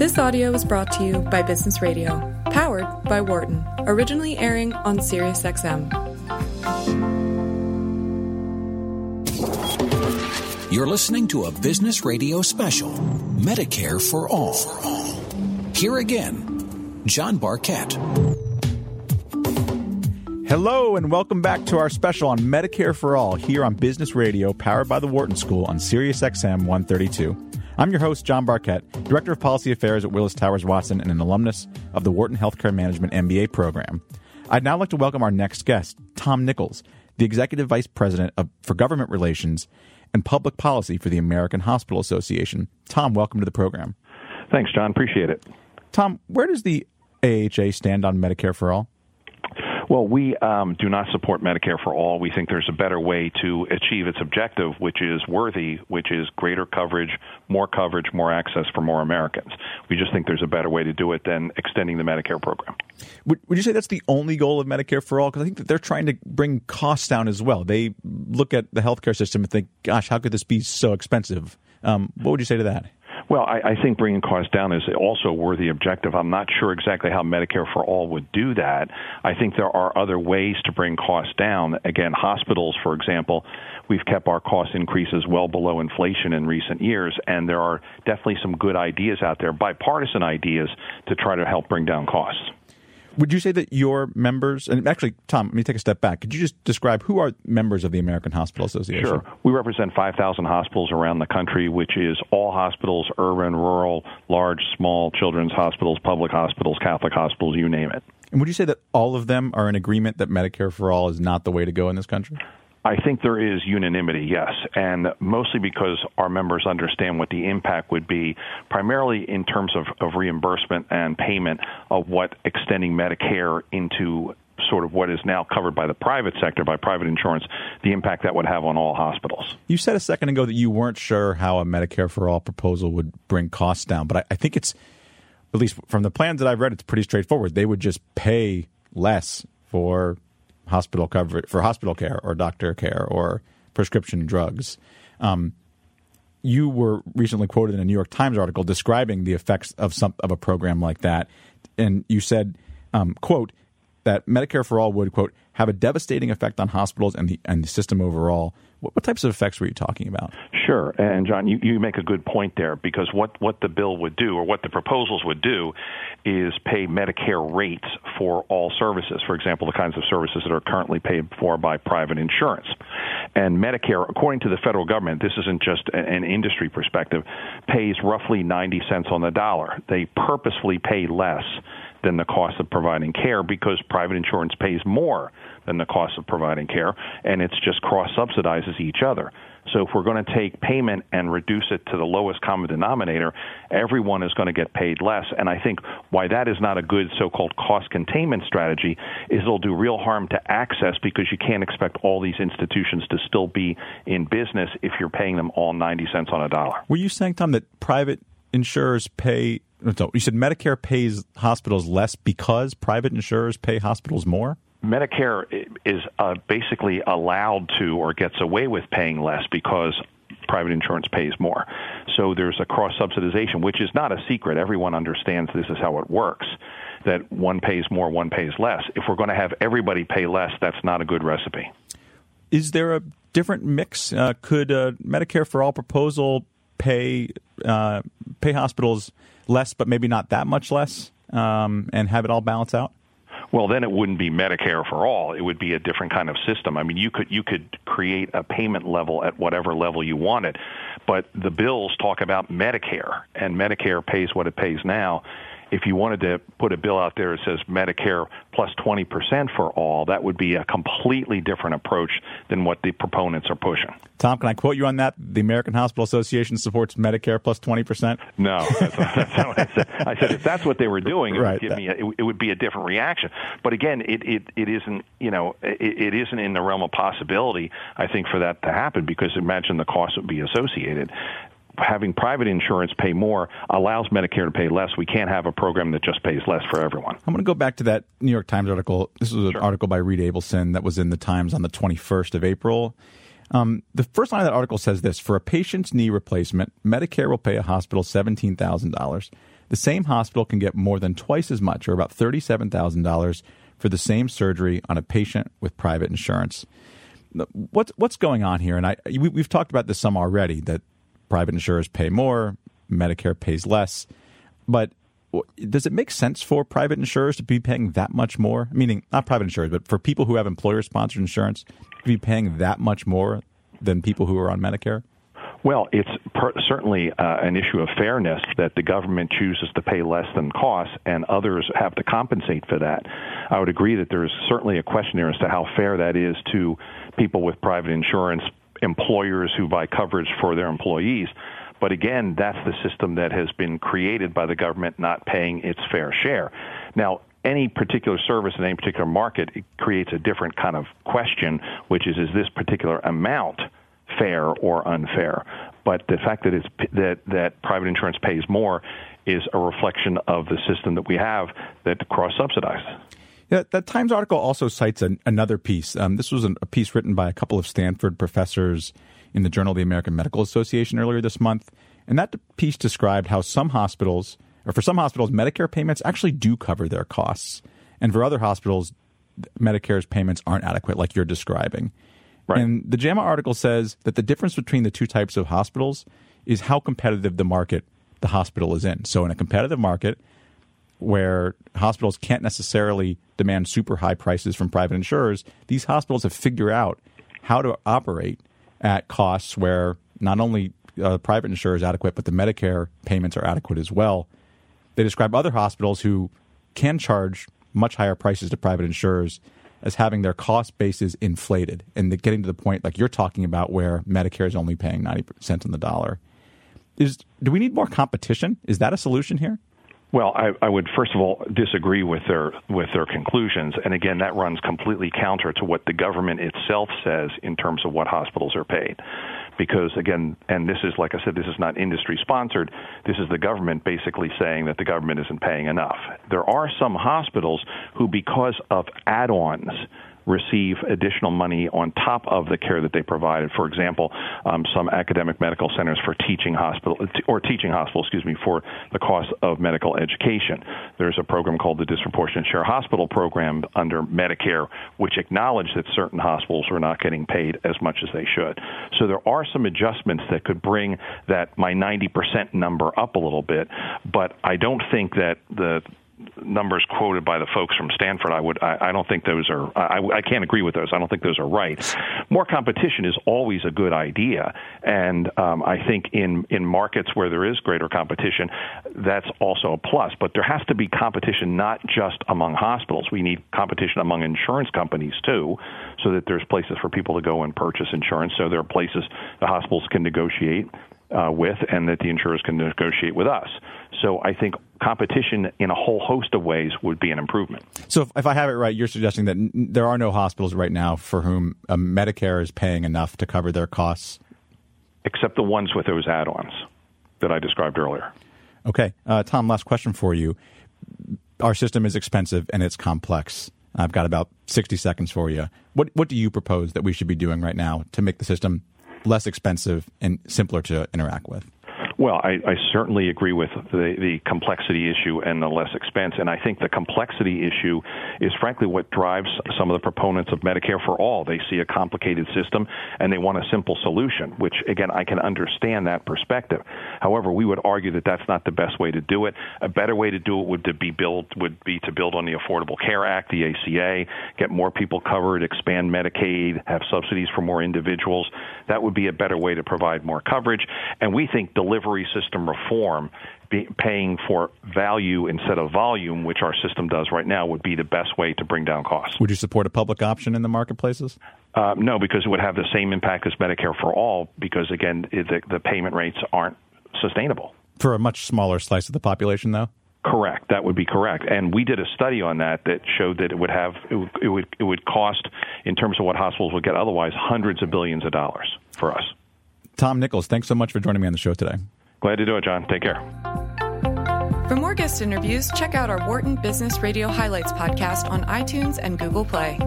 This audio was brought to you by Business Radio, powered by Wharton, originally airing on SiriusXM. You're listening to a Business Radio special, Medicare for All. Here again, John Barkett. Hello, and welcome back to our special on Medicare for All here on Business Radio, powered by the Wharton School on SiriusXM 132. I'm your host, John Barkett, Director of Policy Affairs at Willis Towers Watson and an alumnus of the Wharton Healthcare Management MBA program. I'd now like to welcome our next guest, Tom Nickels, the Executive Vice President of, for Government Relations and Public Policy for the American Hospital Association. Tom, welcome to the program. Thanks, John. Appreciate it. Tom, where does the AHA stand on Medicare for All? Well, we um, do not support Medicare for all. We think there's a better way to achieve its objective, which is worthy, which is greater coverage, more coverage, more access for more Americans. We just think there's a better way to do it than extending the Medicare program. Would, would you say that's the only goal of Medicare for all? Because I think that they're trying to bring costs down as well. They look at the healthcare system and think, gosh, how could this be so expensive? Um, what would you say to that? Well, I, I think bringing costs down is also a worthy objective. I'm not sure exactly how Medicare for All would do that. I think there are other ways to bring costs down. Again, hospitals, for example, we've kept our cost increases well below inflation in recent years, and there are definitely some good ideas out there, bipartisan ideas, to try to help bring down costs. Would you say that your members, and actually, Tom, let me take a step back. Could you just describe who are members of the American Hospital Association? Sure. We represent 5,000 hospitals around the country, which is all hospitals, urban, rural, large, small, children's hospitals, public hospitals, Catholic hospitals, you name it. And would you say that all of them are in agreement that Medicare for all is not the way to go in this country? I think there is unanimity, yes, and mostly because our members understand what the impact would be, primarily in terms of, of reimbursement and payment of what extending Medicare into sort of what is now covered by the private sector, by private insurance, the impact that would have on all hospitals. You said a second ago that you weren't sure how a Medicare for all proposal would bring costs down, but I, I think it's, at least from the plans that I've read, it's pretty straightforward. They would just pay less for hospital coverage for hospital care or doctor care or prescription drugs. Um, you were recently quoted in a New York Times article describing the effects of some of a program like that, and you said, um, "quote that Medicare for all would quote have a devastating effect on hospitals and the and the system overall." What, what types of effects were you talking about? Sure, and John, you, you make a good point there because what what the bill would do or what the proposals would do is pay Medicare rates for all services. For example, the kinds of services that are currently paid for by private insurance. And Medicare, according to the federal government, this isn't just an industry perspective, pays roughly 90 cents on the dollar. They purposefully pay less than the cost of providing care because private insurance pays more than the cost of providing care, and it's just cross subsidizes each other. So if we're going to take payment and reduce it to the lowest common denominator, everyone is going to get paid less. And I think why that is not a good so-called cost containment strategy is it'll do real harm to access because you can't expect all these institutions to still be in business if you're paying them all 90 cents on a dollar. Were you saying, Tom, that private insurers pay no, you said Medicare pays hospitals less because private insurers pay hospitals more? Medicare is uh, basically allowed to or gets away with paying less because private insurance pays more. So there's a cross subsidization, which is not a secret. Everyone understands this is how it works that one pays more, one pays less. If we're going to have everybody pay less, that's not a good recipe. Is there a different mix? Uh, could a Medicare for All proposal pay uh, pay hospitals less, but maybe not that much less, um, and have it all balance out? well then it wouldn't be Medicare for all. It would be a different kind of system. I mean, you could you could create a payment level at whatever level you wanted, but the bills talk about Medicare, and Medicare pays what it pays now if you wanted to put a bill out there that says Medicare plus 20% for all, that would be a completely different approach than what the proponents are pushing. Tom, can I quote you on that? The American Hospital Association supports Medicare plus 20%? No, that's, that's not what I said. I said if that's what they were doing, it, right, would, give me a, it, it, would be a different reaction. But again, it, it, it isn't, you know, it, it isn't in the realm of possibility, I think, for that to happen because imagine the cost would be associated having private insurance pay more allows Medicare to pay less. We can't have a program that just pays less for everyone. I'm going to go back to that New York Times article. This was an sure. article by Reed Abelson that was in the Times on the 21st of April. Um, the first line of that article says this For a patient's knee replacement, Medicare will pay a hospital $17,000. The same hospital can get more than twice as much, or about $37,000, for the same surgery on a patient with private insurance. What's, what's going on here? And I, we, we've talked about this some already that private insurers pay more, Medicare pays less. But does it make sense for private insurers to be paying that much more? Meaning, not private insurers, but for people who have employer sponsored insurance, to be paying that much more than people who are on Medicare? Well, it's per- certainly uh, an issue of fairness that the government chooses to pay less than costs and others have to compensate for that. I would agree that there's certainly a question there as to how fair that is to people with private insurance, employers who buy coverage for their employees. But again, that's the system that has been created by the government not paying its fair share. Now, any particular service in any particular market creates a different kind of question, which is, is this particular amount fair or unfair? But the fact that it's that that private insurance pays more is a reflection of the system that we have that cross subsidizes. Yeah, that Times article also cites an, another piece. Um, this was an, a piece written by a couple of Stanford professors in the Journal of the American Medical Association earlier this month. And that piece described how some hospitals, or for some hospitals, Medicare payments actually do cover their costs. And for other hospitals, Medicare's payments aren't adequate, like you're describing. Right. And the JAMA article says that the difference between the two types of hospitals is how competitive the market the hospital is in. So, in a competitive market where hospitals can't necessarily demand super high prices from private insurers, these hospitals have figured out how to operate at costs where not only uh, private insurer is adequate, but the Medicare payments are adequate as well. They describe other hospitals who can charge much higher prices to private insurers as having their cost bases inflated and getting to the point like you're talking about where Medicare is only paying 90 cents on the dollar. Is do we need more competition? Is that a solution here? Well, I, I, would first of all disagree with their with their conclusions, and again, that runs completely counter to what the government itself says in terms of what hospitals are paid. Because again, and this is like I said, this is not industry sponsored. This is the government basically saying that the government isn't paying enough. There are some hospitals who, because of add-ons receive additional money on top of the care that they provided. For example, um, some academic medical centers for teaching hospital or teaching hospital, excuse me, for the cost of medical education. There's a program called the Disproportionate Share Hospital Program under Medicare, which acknowledged that certain hospitals were not getting paid as much as they should. So there are some adjustments that could bring that my 90% number up a little bit, but I don't think that the numbers quoted by the folks from Stanford, I would I, I don't think those are I, I can't agree with those. I don't think those are right. More competition is always a good idea, and um, I think in in markets where there is greater competition, that's also a plus. But there has to be competition not just among hospitals. We need competition among insurance companies too, so that there's places for people to go and purchase insurance. So there are places the hospitals can negotiate uh, with, and that the insurers can negotiate with us. So I think competition in a whole host of ways would be an improvement. So if, if I have it right, you're suggesting that n- there are no hospitals right now for whom uh, Medicare is paying enough to cover their costs, except the ones with those add-ons that I described earlier. Okay, uh, Tom. Last question for you. Our system is expensive and it's complex. I've got about 60 seconds for you. What what do you propose that we should be doing right now to make the system less expensive and simpler to interact with? Well, I, I certainly agree with the, the complexity issue and the less expense. And I think the complexity issue is frankly what drives some of the proponents of Medicare for all. They see a complicated system and they want a simple solution, which again, I can understand that perspective. However, we would argue that that's not the best way to do it. A better way to do it would be build would be to build on the Affordable Care Act, the ACA, get more people covered, expand Medicaid, have subsidies for more individuals. That would be a better way to provide more coverage. And we think delivery system reform, paying for value instead of volume, which our system does right now, would be the best way to bring down costs. Would you support a public option in the marketplaces? Uh, no, because it would have the same impact as Medicare for all, because again, the, the payment rates aren't sustainable. For a much smaller slice of the population, though? Correct. That would be correct. And we did a study on that that showed that it would have it would it would, it would cost in terms of what hospitals would get otherwise hundreds of billions of dollars for us. Tom Nickels, thanks so much for joining me on the show today. Glad to do it, John. Take care. For more guest interviews, check out our Wharton Business Radio Highlights podcast on iTunes and Google Play.